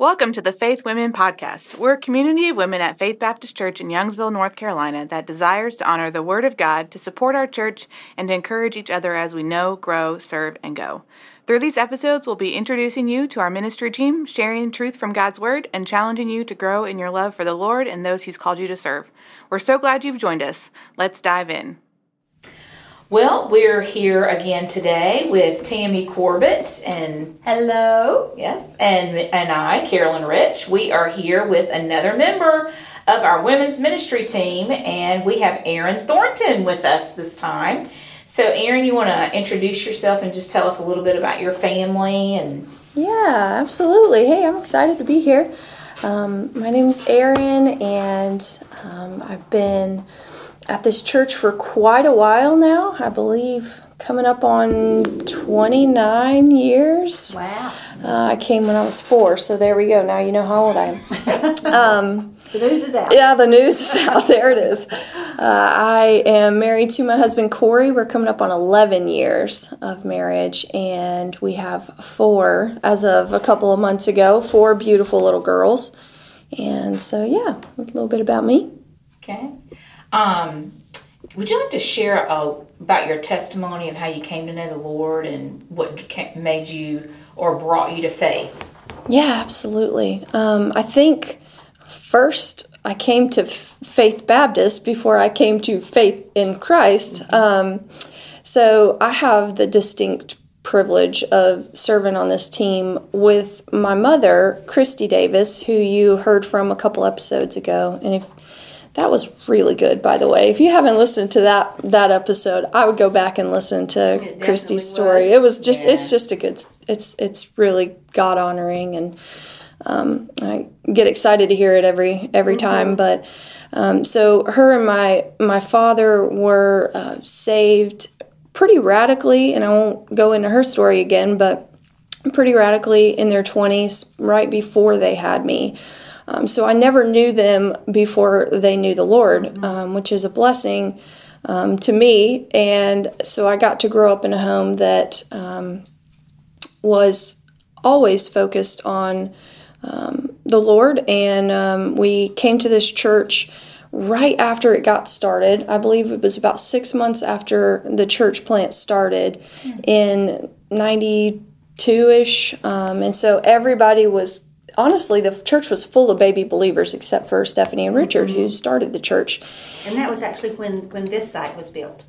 Welcome to the Faith Women Podcast. We're a community of women at Faith Baptist Church in Youngsville, North Carolina that desires to honor the Word of God, to support our church, and to encourage each other as we know, grow, serve, and go. Through these episodes, we'll be introducing you to our ministry team, sharing truth from God's Word, and challenging you to grow in your love for the Lord and those He's called you to serve. We're so glad you've joined us. Let's dive in. Well, we're here again today with Tammy Corbett and hello, yes, and and I, Carolyn Rich. We are here with another member of our women's ministry team, and we have Erin Thornton with us this time. So, Erin, you want to introduce yourself and just tell us a little bit about your family and yeah, absolutely. Hey, I'm excited to be here. Um, my name is Erin, and um, I've been at this church for quite a while now. I believe coming up on 29 years. Wow. Uh, I came when I was four, so there we go. Now you know how old I am. um, the news is out. Yeah, the news is out. There it is. Uh, I am married to my husband Corey. We're coming up on 11 years of marriage, and we have four, as of a couple of months ago, four beautiful little girls. And so, yeah, a little bit about me. Okay. Um, would you like to share uh, about your testimony of how you came to know the Lord and what made you or brought you to faith? Yeah, absolutely. Um, I think first I came to Faith Baptist before I came to faith in Christ. Mm-hmm. Um, so I have the distinct privilege of serving on this team with my mother, Christy Davis, who you heard from a couple episodes ago. And if that was really good, by the way. If you haven't listened to that that episode, I would go back and listen to Christy's story. Was. It was just yeah. it's just a good it's it's really God honoring and um, I get excited to hear it every every mm-hmm. time. But um, so her and my my father were uh, saved pretty radically, and I won't go into her story again, but pretty radically in their twenties, right before they had me. Um, so I never knew them before they knew the Lord, mm-hmm. um, which is a blessing um, to me. And so I got to grow up in a home that um, was always focused on um, the Lord. And um, we came to this church right after it got started. I believe it was about six months after the church plant started mm-hmm. in 92 ish. and so everybody was honestly, the church was full of baby believers except for Stephanie and Richard, mm-hmm. who started the church. And that was actually when when this site was built.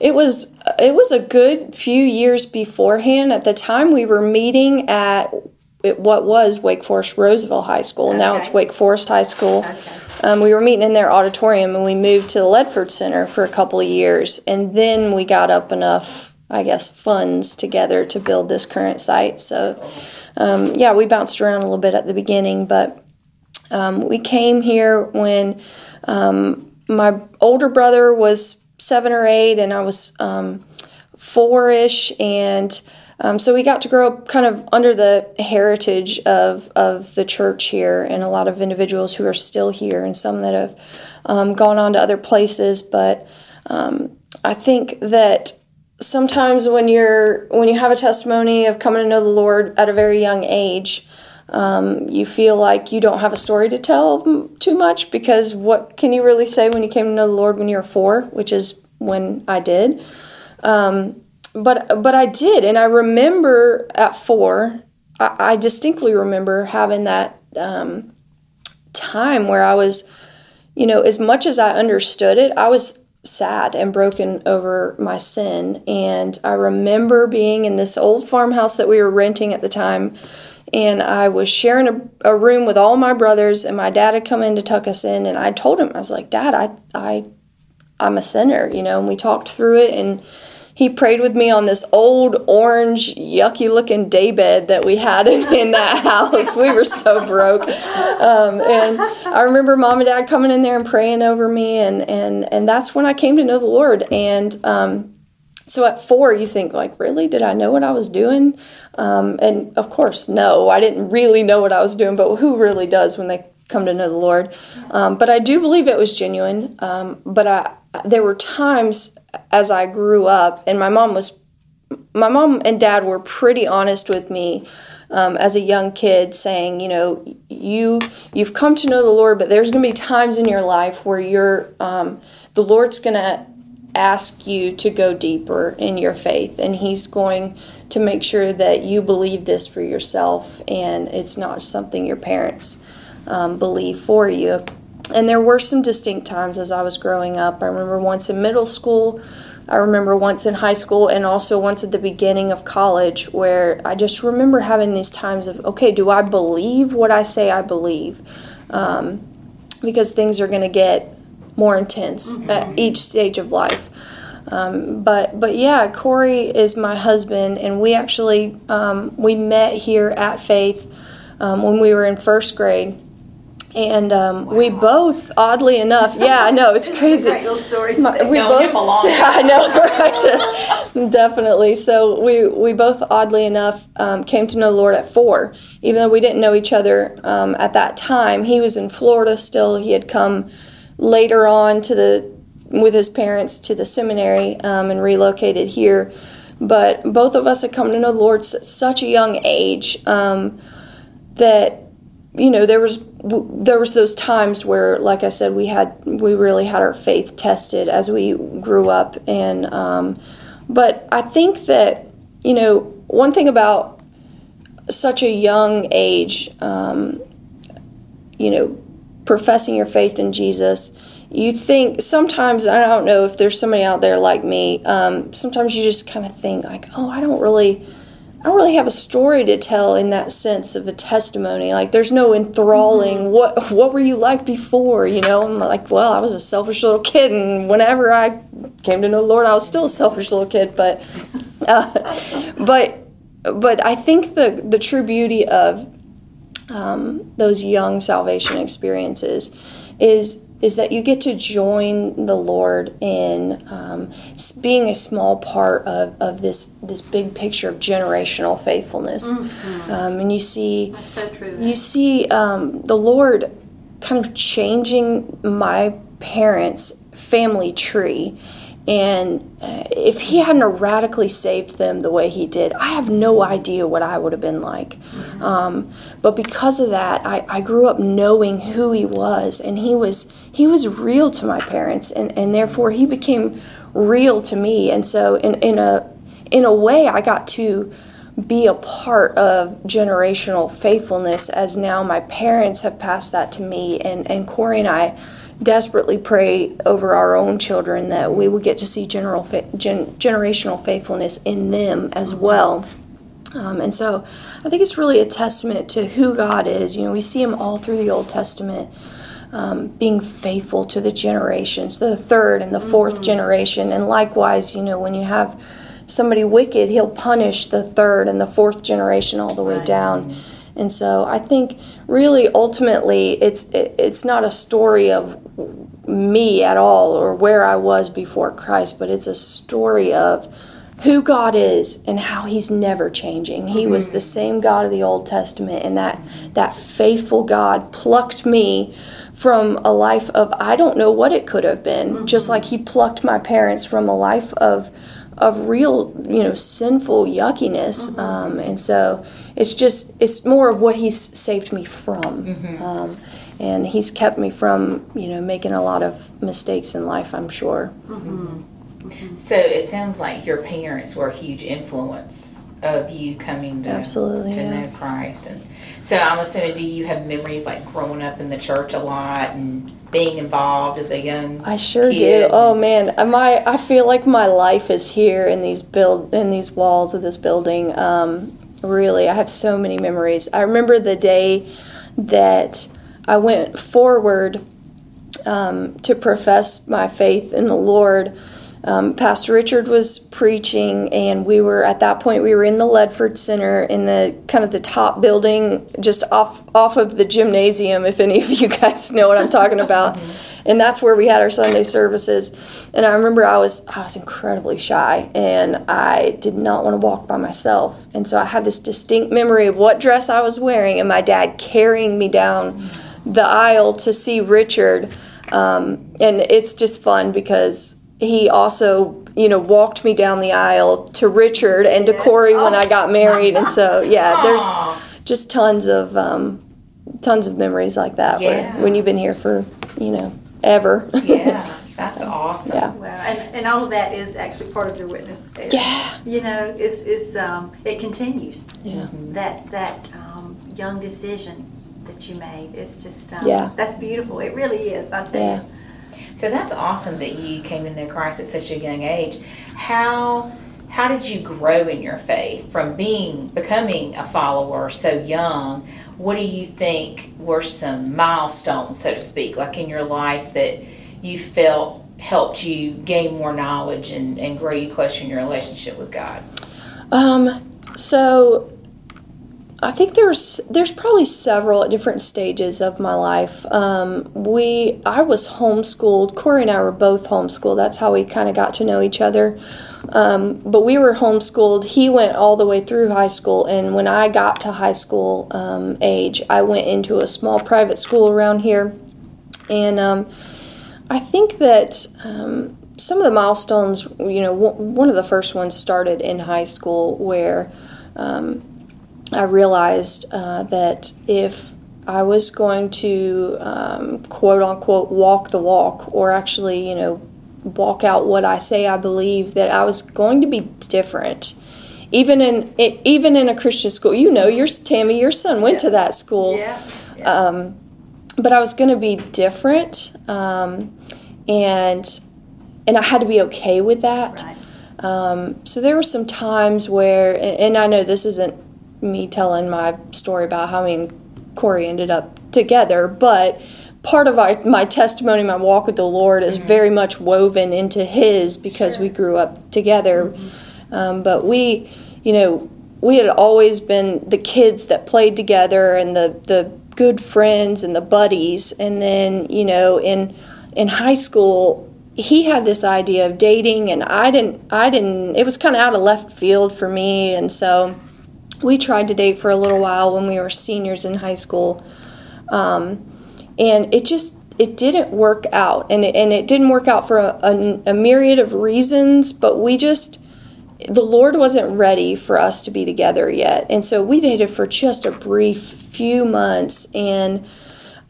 It was it was a good few years beforehand. At the time, we were meeting at what was Wake Forest Rolesville High School. Okay. Now it's Wake Forest High School. Okay. Um, we were meeting in their auditorium, and we moved to the Ledford Center for a couple of years, and then we got up enough, I guess, funds together to build this current site. So um, yeah, we bounced around a little bit at the beginning, but um, we came here when um, my older brother was seven or eight, and I was um, four ish, and um, so we got to grow up kind of under the heritage of of the church here, and a lot of individuals who are still here, and some that have um, gone on to other places, but. I think that sometimes when you're when you have a testimony of coming to know the Lord at a very young age, um, you feel like you don't have a story to tell too much because what can you really say when you came to know the Lord when you were four, which is when I did. Um, but but I did, and I remember at four, I, I distinctly remember having that um, time where I was, you know, as much as I understood it, I was sad and broken over my sin. And I remember being in this old farmhouse that we were renting at the time. And I was sharing a, a room with all my brothers, and my dad had come in to tuck us in. And I told him, I was like, Dad, I, I, I'm a sinner, you know. And we talked through it, and he prayed with me on this old orange yucky looking daybed that we had in, in that house. We were so broke. Um, and i remember mom and dad coming in there and praying over me and and and that's when i came to know the lord. And um, so at four you think like really? Did i know what i was doing? Um, and of course no. I didn't really know what i was doing but who really does when they come to know the lord? Um, but i do believe it was genuine. Um, but i there were times as I grew up, and my mom was, my mom and dad were pretty honest with me um, as a young kid saying, you know, you you've come to know the Lord, but there's going to be times in your life where you're um, the Lord's going to ask you to go deeper in your faith, and He's going to make sure that you believe this for yourself, and it's not something your parents um, believe for you. And there were some distinct times as I was growing up. I remember once in middle school I remember once in high school and also once at the beginning of college where I just remember having these times of, okay, do I believe what I say I believe? Um, because things are going to get more intense mm-hmm. at each stage of life. Um, but but yeah, Corey is my husband, and we actually um, we met here at Faith um, when we were in first grade and um, wow. we both, oddly enough, yeah, I know it's crazy. Great little stories. My, we both, yeah, I know, right? Definitely. So we we both, oddly enough, um, came to know Lord at four, even though we didn't know each other um, at that time. He was in Florida still. He had come later on to the with his parents to the seminary um, and relocated here. But both of us had come to know the Lord at such a young age um, that you know there was there was those times where like i said we had we really had our faith tested as we grew up. And um, but i think that you know one thing about such a young age um, you know professing your faith in jesus you think sometimes i don't know if there's somebody out there like me um, sometimes you just kind of think like oh i don't really I don't really have a story to tell in that sense of a testimony. Like there's no enthralling mm-hmm. what what were you like before, you know? I'm like, well, I was a selfish little kid and whenever I came to know Lord, I was still a selfish little kid, but uh, but but I think the the true beauty of um, those young salvation experiences is is that you get to join the Lord in um, being a small part of, of this this big picture of generational faithfulness, mm-hmm. um, and you see That's so true. You see um, the Lord kind of changing my parents' family tree and uh, if he hadn't radically saved them the way he did, I have no idea what I would have been like. Mm-hmm. Um, but because of that, I, I grew up knowing who he was, and he was he was real to my parents, and, and therefore he became real to me. And so, in, in a in a way, I got to be a part of generational faithfulness as now my parents have passed that to me, and and Corey and I desperately pray over our own children that we will get to see general gen, generational faithfulness in them as well. Um, and so I think it's really a testament to who God is. You know, we see Him all through the Old Testament. Um, being faithful to the generations, the third and the 4th mm-hmm. generation. And likewise, you know, when you have somebody wicked, he'll punish the third and the fourth generation all the way right. down. And so I think really ultimately it's it's not a story of me at all or where I was before Christ, but it's a story of who God is and how he's never changing. He mm-hmm. was the same God of the Old Testament and that that faithful God plucked me from a life of I don't know what it could have been, mm-hmm. just like he plucked my parents from a life of of real, you know, sinful yuckiness. Mm-hmm. Um, and so it's just it's more of what he's saved me from. Mm-hmm. Um, and he's kept me from you know making a lot of mistakes in life i'm sure mm-hmm. So it sounds like your parents were a huge influence of you coming to, Absolutely, to yeah. know christ and so i'm assuming do you have memories like growing up in the church a lot and being involved as a young I sure kid. do. Oh man, my I feel like my life is here in these build in these walls of this building. Um, really, I have so many memories. I remember the day that I went forward um, to profess my faith in the Lord. Um, Pastor Richard was preaching, and we were at that point we were in the Ledford Center in the kind of the top building, just off off of the gymnasium. If any of you guys know what I'm talking about, and that's where we had our Sunday services. And I remember I was I was incredibly shy, and I did not want to walk by myself, and so I had this distinct memory of what dress I was wearing, and my dad carrying me down the aisle to see Richard. Um, and it's just fun because he also, you know, walked me down the aisle to Richard and to Corey when I got married. And so, yeah, there's just tons of um, tons of memories like that Yeah. where, when you've been here for, you know, ever. Yeah, that's awesome. yeah. Well, and, and all of that is actually part of your witness. there. Yeah. You know, it's, it's, um, it continues. Yeah. That, that, um, young decision that you made, it's just, um, Yeah. that's beautiful. It really is, I tell Yeah. So that's awesome that you came into Christ at such a young age. How how did you grow in your faith from being becoming a follower so young? What do you think were some milestones, so to speak, like in your life that you felt helped you gain more knowledge and, and grow you closer in your relationship with God? Um, so I think there's there's probably several at different stages of my life. Um, we I was homeschooled. Corey and I were both homeschooled. That's how we kind of got to know each other. Um, but we were homeschooled. He went all the way through high school, and when I got to high school um, age, I went into a small private school around here, and um, I think that um, some of the milestones, you know, w- one of the first ones started in high school where um, I realized uh, that if I was going to um, quote unquote walk the walk, or actually, you know, walk out what I say I believe, that I was going to be different. Even in even in a Christian school, you know, your Tammy, your son went to that school Yeah. but I was going to be different, um, and and I had to be okay with that. Right. Um, so there were some times where, and I know this isn't me telling my story about how me and Corey ended up together, but part of our, my testimony, my walk with the Lord, is very much woven into His because we grew up together. Um, but we, you know, we had always been the kids that played together and the the good friends and the buddies. And then, you know, in in high school, he had this idea of dating, and I didn't. I didn't. It was kind of out of left field for me, and so we tried to date for a little while when we were seniors in high school, um, and it just it didn't work out, and it, and it didn't work out for a, a, a myriad of reasons. But we just the Lord wasn't ready for us to be together yet. And so we dated for just a brief few months and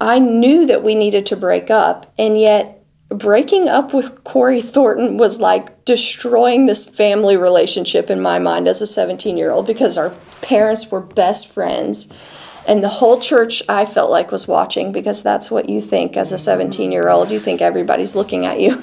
I knew that we needed to break up. And yet breaking up with Corey Thornton was like destroying this family relationship in my mind as a 17 year old because our parents were best friends. And the whole church, I felt like, was watching because that's what you think as a 17 year old. You think everybody's looking at you.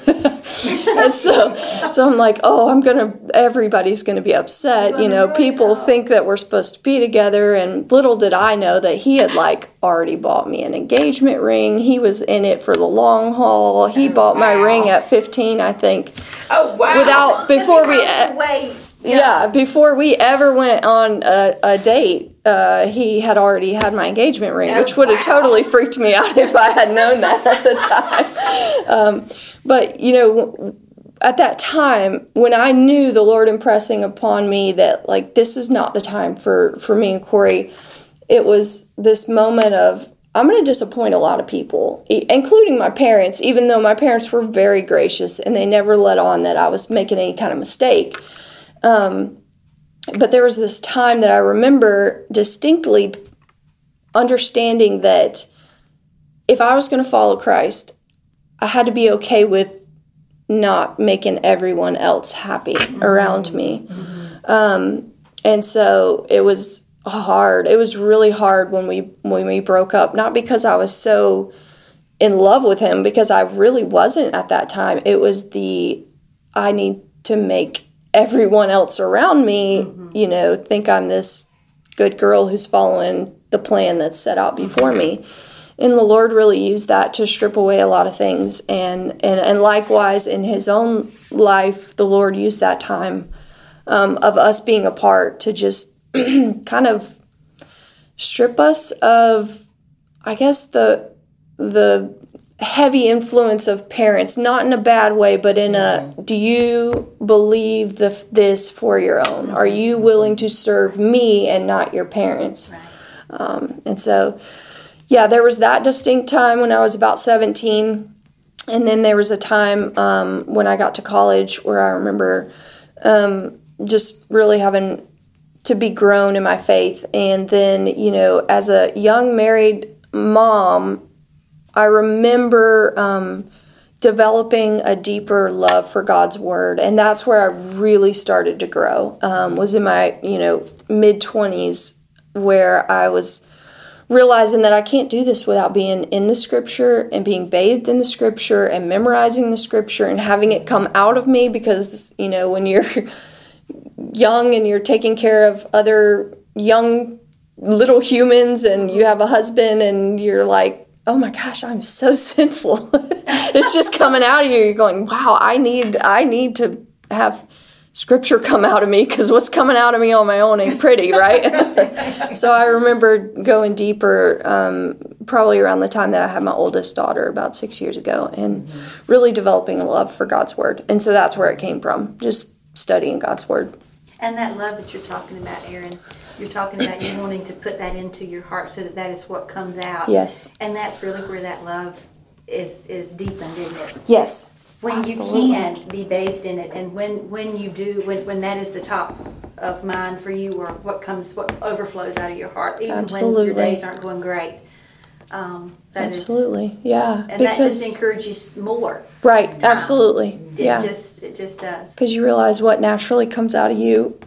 and so, so I'm like, oh, I'm gonna, everybody's gonna be upset. You know, people think that we're supposed to be together, and little did I know that he had like already bought me an engagement ring. He was in it for the long haul. He bought my wow. ring at 15, I think, Oh wow! without before we. Wait. Yeah, before we ever went on a, a date, uh, he had already had my engagement ring, which would have wow. totally freaked me out if I had known that at the time. Um, but, you know, at that time, when I knew the Lord impressing upon me that, like, this is not the time for, for me and Corey, it was this moment of, I'm going to disappoint a lot of people, including my parents, even though my parents were very gracious and they never let on that I was making any kind of mistake. Um, but there was this time that I remember distinctly understanding that if I was going to follow Christ, I had to be okay with not making everyone else happy around me. Um, and so it was hard. It was really hard when we when we broke up, not because I was so in love with him because I really wasn't at that time. It was the I need to make everyone else around me, you know, think I'm this good girl who's following the plan that's set out before me. And the Lord really used that to strip away a lot of things. And, and, and likewise, in His own life, the Lord used that time um, of us being apart to just kind of strip us of, I guess, the the heavy influence of parents, not in a bad way, but in a do you believe the, this for your own? Are you willing to serve me and not your parents? Um, and so, yeah, there was that distinct time when I was about 17. and then there was a time um, when I got to college where I remember um, just really having to be grown in my faith. And then, you know, as a young married mom, I remember um, developing a deeper love for God's word, and that's where I really started to grow. Um, was in my, you know, mid twenties where I was realizing that I can't do this without being in the scripture and being bathed in the scripture and memorizing the scripture and having it come out of me because, you know, when you're young and you're taking care of other young little humans and you have a husband and you're like, oh my gosh, I'm so sinful. it's just coming out of you. You're going, wow, I need, I need to have scripture come out of me because what's coming out of me on my own ain't pretty, right? so I remember going deeper, um, probably around the time that I had my oldest daughter, about six years ago, and mm-hmm. really developing a love for God's word. And so that's where it came from, just studying God's word. And that love that you're talking about, Erin, you're talking about you wanting to put that into your heart so that that is what comes out. Yes. And that's really where that love is is deepened, isn't it? Yes when Absolutely. you can be bathed in it and when when you do when, when that is the top of mind for you or what comes what overflows out of your heart even Absolutely. when your days aren't going great um, that Absolutely, is, yeah. And that just encourages more. Right, time. absolutely. It yeah. just it just does. Because you realize what naturally comes out of you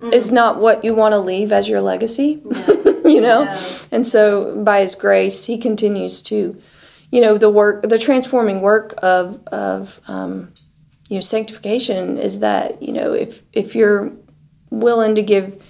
mm-hmm. is not what you want to leave as your legacy. No. you know? No. And so by his grace he continues to you know the work the transforming work of of um, you know sanctification is that you know if if you're willing to give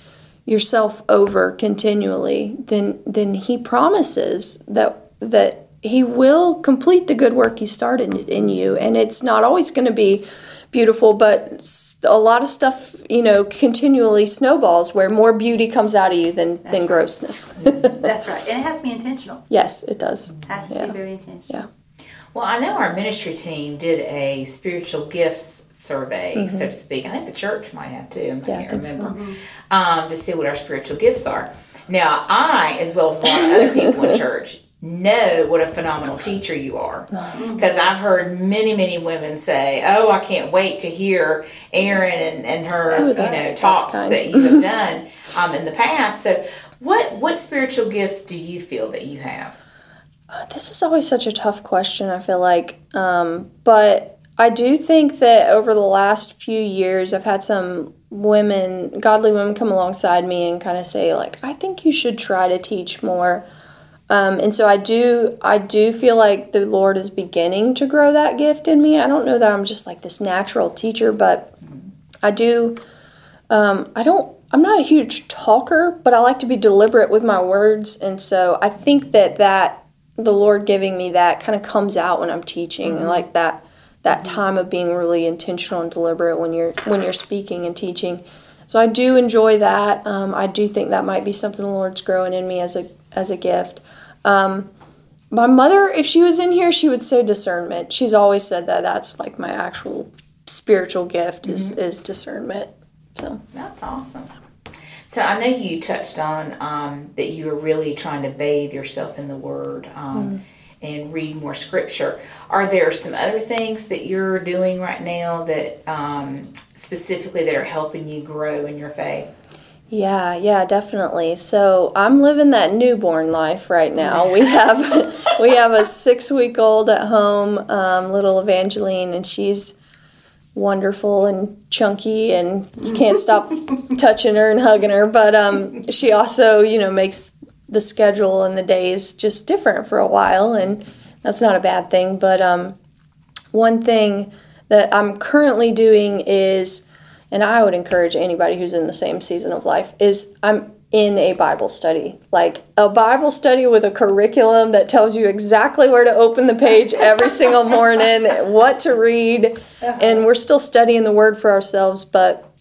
yourself over continually then then he promises that that he will complete the good work he started in you. And it's not always going to be beautiful, but a lot of stuff, you know, continually snowballs where more beauty comes out of you than, than right. grossness. That's right. And it has to be intentional. Yes, it does. It has to yeah. be very intentional. Yeah. Well, I know our ministry team did a spiritual gifts survey, mm-hmm. so to speak. I think the church might have too. I yeah, can't remember. So. Mm-hmm. Um, to see what our spiritual gifts are. Now, I, as well as a lot of other people in church, know what a phenomenal teacher you are. Because I've heard many, many women say, Oh, I can't wait to hear Erin and, and her oh, you know talks that you have done um, in the past. So what what spiritual gifts do you feel that you have? Uh, this is always such a tough question, I feel like. Um, but I do think that over the last few years I've had some women, godly women come alongside me and kind of say like, I think you should try to teach more um, and so I do I do feel like the Lord is beginning to grow that gift in me. I don't know that I'm just like this natural teacher, but I do um, I don't I'm not a huge talker, but I like to be deliberate with my words, and so I think that that the Lord giving me that kind of comes out when I'm teaching, mm-hmm. like that that time of being really intentional and deliberate when you're when you're speaking and teaching. So I do enjoy that. Um, I do think that might be something the Lord's growing in me as a as a gift. Um, my mother, if she was in here, she would say discernment. She's always said that that's like my actual spiritual gift is mm-hmm. is discernment. So that's awesome. So I know you touched on um, that you were really trying to bathe yourself in the Word um, mm. And read more Scripture. Are there some other things that you're doing right now that um, specifically that are helping you grow in your faith? Yeah, yeah, definitely. So I'm living that newborn life right now. We have we have a six week old at home, um, little Evangeline, and she's wonderful and chunky, and you can't stop touching her and hugging her. But um, she also, you know, makes the schedule and the days just different for a while, and that's not a bad thing. But um, one thing that I'm currently doing is and I would encourage anybody who's in the same season of life is I'm in a Bible study. Like a Bible study with a curriculum that tells you exactly where to open the page every single morning, what to read. And we're still studying the word for ourselves, but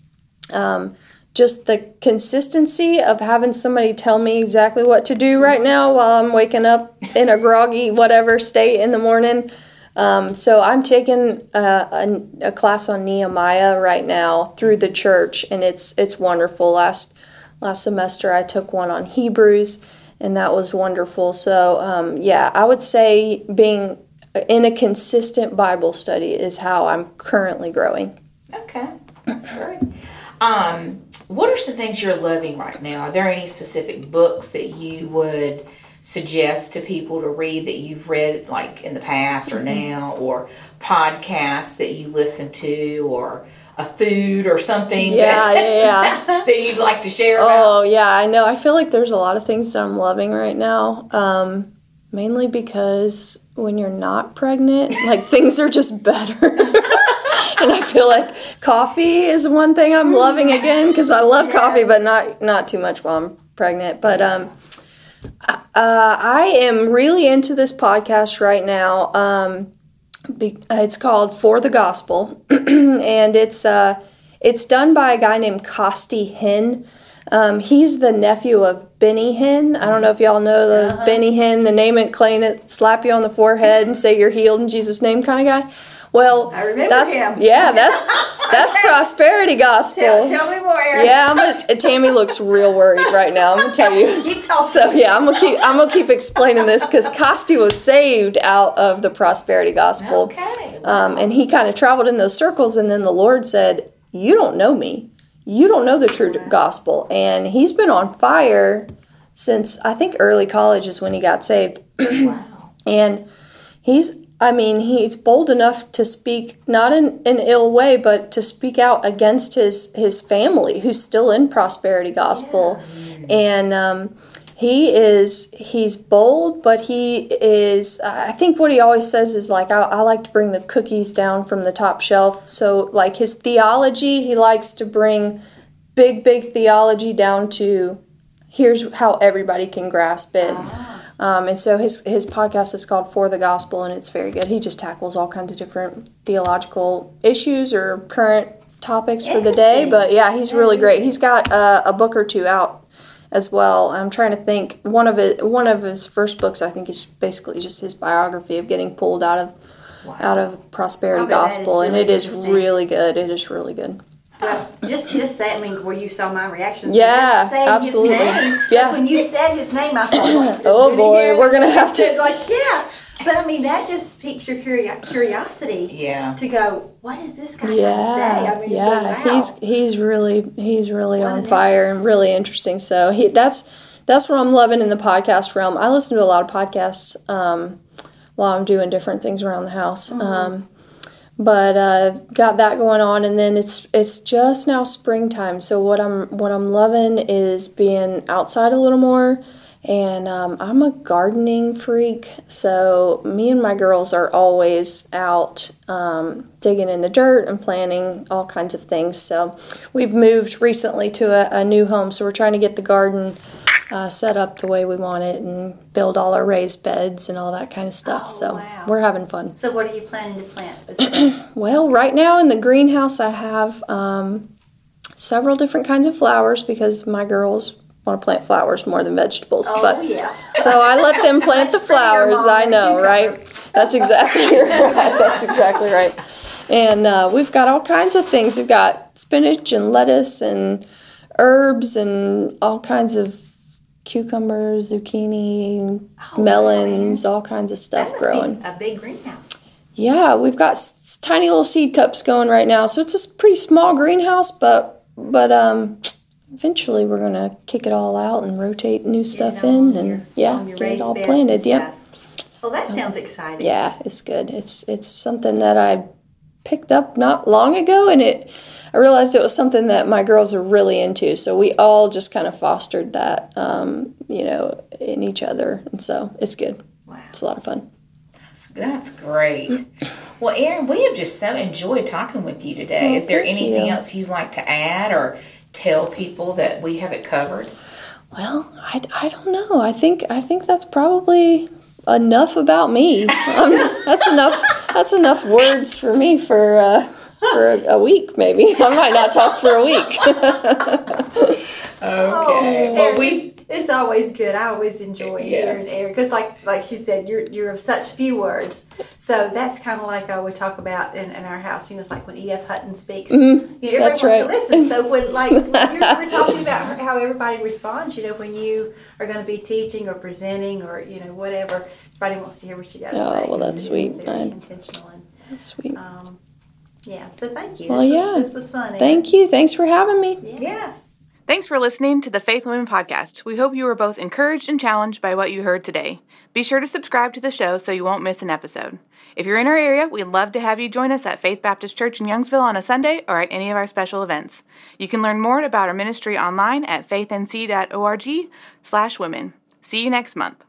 um, just the consistency of having somebody tell me exactly what to do right now while I'm waking up in a groggy, whatever state in the morning um, so I'm taking a, a, a, class on Nehemiah right now through the church, and it's it's wonderful. Last last semester I took one on Hebrews, and that was wonderful. So um, yeah, I would say being in a consistent Bible study is how I'm currently growing. Okay, that's great. Um, what are some things you're loving right now? Are there any specific books that you would suggest to people to read that you've read like in the past or mm-hmm. now, or podcasts that you listen to, or a food or something yeah, that, yeah, yeah. that you'd like to share about? Oh, yeah, I know. I feel like there's a lot of things that I'm loving right now. Um, mainly because when you're not pregnant, like things are just better. and I feel like coffee is one thing I'm loving again because I love yes. coffee, but not not too much while I'm pregnant. But um, uh, I am really into this podcast right now. Um, it's called For the Gospel, and it's uh, it's done by a guy named Costi Hinn. Um, he's the nephew of Benny Hinn. I don't know if y'all know the uh-huh. Benny Hinn, the name it, claim it, slap you on the forehead and say you're healed in Jesus' name kind of guy. Well, I remember that's, him. Yeah, that's that's okay. prosperity gospel. Tell, tell, me more, Erin. Yeah, I'm gonna, Tammy looks real worried right now. I'm gonna tell you. so yeah, I'm gonna keep I'm gonna keep explaining this because Costi was saved out of the prosperity gospel. Okay. Um, and he kind of traveled in those circles, and then the Lord said, "You don't know me. You don't know the true gospel." And he's been on fire since I think early college is when he got saved. wow. And he's I mean, he's bold enough to speak not in an ill way, but to speak out against his his family, who's still in prosperity gospel, yeah. and um, he is he's bold, but he is. I think what he always says is like, I, I like to bring the cookies down from the top shelf. So, like his theology, he likes to bring big, big theology down to here's how everybody can grasp it. Ah um, and so his his podcast is called For the Gospel, and it's very good. He just tackles all kinds of different theological issues or current topics for the day. But yeah, he's really great. He's got uh, a book or two out as well. I'm trying to think. One of it, one of his first books, I think, is basically just his biography of getting pulled out of wow. out of prosperity gospel, really and it is really good. It is really good. Well, just just say. I mean, where you saw my reaction. So yeah, just absolutely. His name, yeah. When you said his name, I thought, "Oh boy, we're gonna have to." Like, yeah. But I mean, that just piques your curiosity. Yeah. To go, what is this guy yeah, to say? I mean, yeah. So, wow. He's he's really he's really what on fire and really interesting. So he that's that's what I'm loving in the podcast realm. I listen to a lot of podcasts um, while I'm doing different things around the house. Mm-hmm. Um, but uh, got that going on and then it's it's just now springtime so what i'm what i'm loving is being outside a little more and um, i'm a gardening freak so me and my girls are always out um, digging in the dirt and planting all kinds of things so we've moved recently to a, a new home so we're trying to get the garden uh, set up the way we want it and build all our raised beds and all that kind of stuff. Oh, so wow. we're having fun. So what are you planning to plant? well, right now in the greenhouse, I have um, several different kinds of flowers because my girls want to plant flowers more than vegetables. Oh, but yeah. so I let them plant the flowers. I know, right? That's exactly right. That's exactly right. And uh, we've got all kinds of things. We've got spinach and lettuce and herbs and all kinds of cucumbers, zucchini, oh, melons, all kinds of stuff growing. a big greenhouse. Yeah, we've got s- tiny little seed cups going right now, so it's a pretty small greenhouse, but but um, eventually we're gonna kick it all out and rotate new stuff in, and your, yeah, get it all planted. Yep. Well, that sounds exciting. Yeah, it's good. It's it's something that I picked up not long ago, and it I realized it was something that my girls are really into. So we all just kind of fostered that, um, you know, in each other, and so it's good. Wow, it's a lot of fun. That's that's great. Well, Erin, we have just so enjoyed talking with you today. Is there anything you. else you'd like to add or tell people that we have it covered? Well, I, I don't know. I think I think that's probably enough about me. Um, that's enough. That's enough words for me for. Uh, for a, a, week, maybe. I might not talk for a week. okay. Oh, well, we it's always good. I always enjoy yes. hearing Erin because, like like she said, you're you're of such few words. So that's kind of like I would talk about in, in our house. You know, it's like when E.F. Hutton speaks. Mm-hmm. You know, everybody that's wants right. to listen. So when like when we're talking about how everybody responds. You know, when you are going to be teaching or presenting or you know whatever, everybody wants to hear what you got to oh, say. well, that's sweet. Very intentional and that's sweet. Um, yeah. So thank you. Well, this yeah. Was, this was fun. Thank you. Thanks for having me. Yeah. Yes. Thanks for listening to the Faith Women Podcast. We hope you were both encouraged and challenged by what you heard today. Be sure to subscribe to the show so you won't miss an episode. If you're in our area, we'd love to have you join us at Faith Baptist Church in Youngsville on a Sunday or at any of our special events. You can learn more about our ministry online at faithnc.org slash women. See you next month.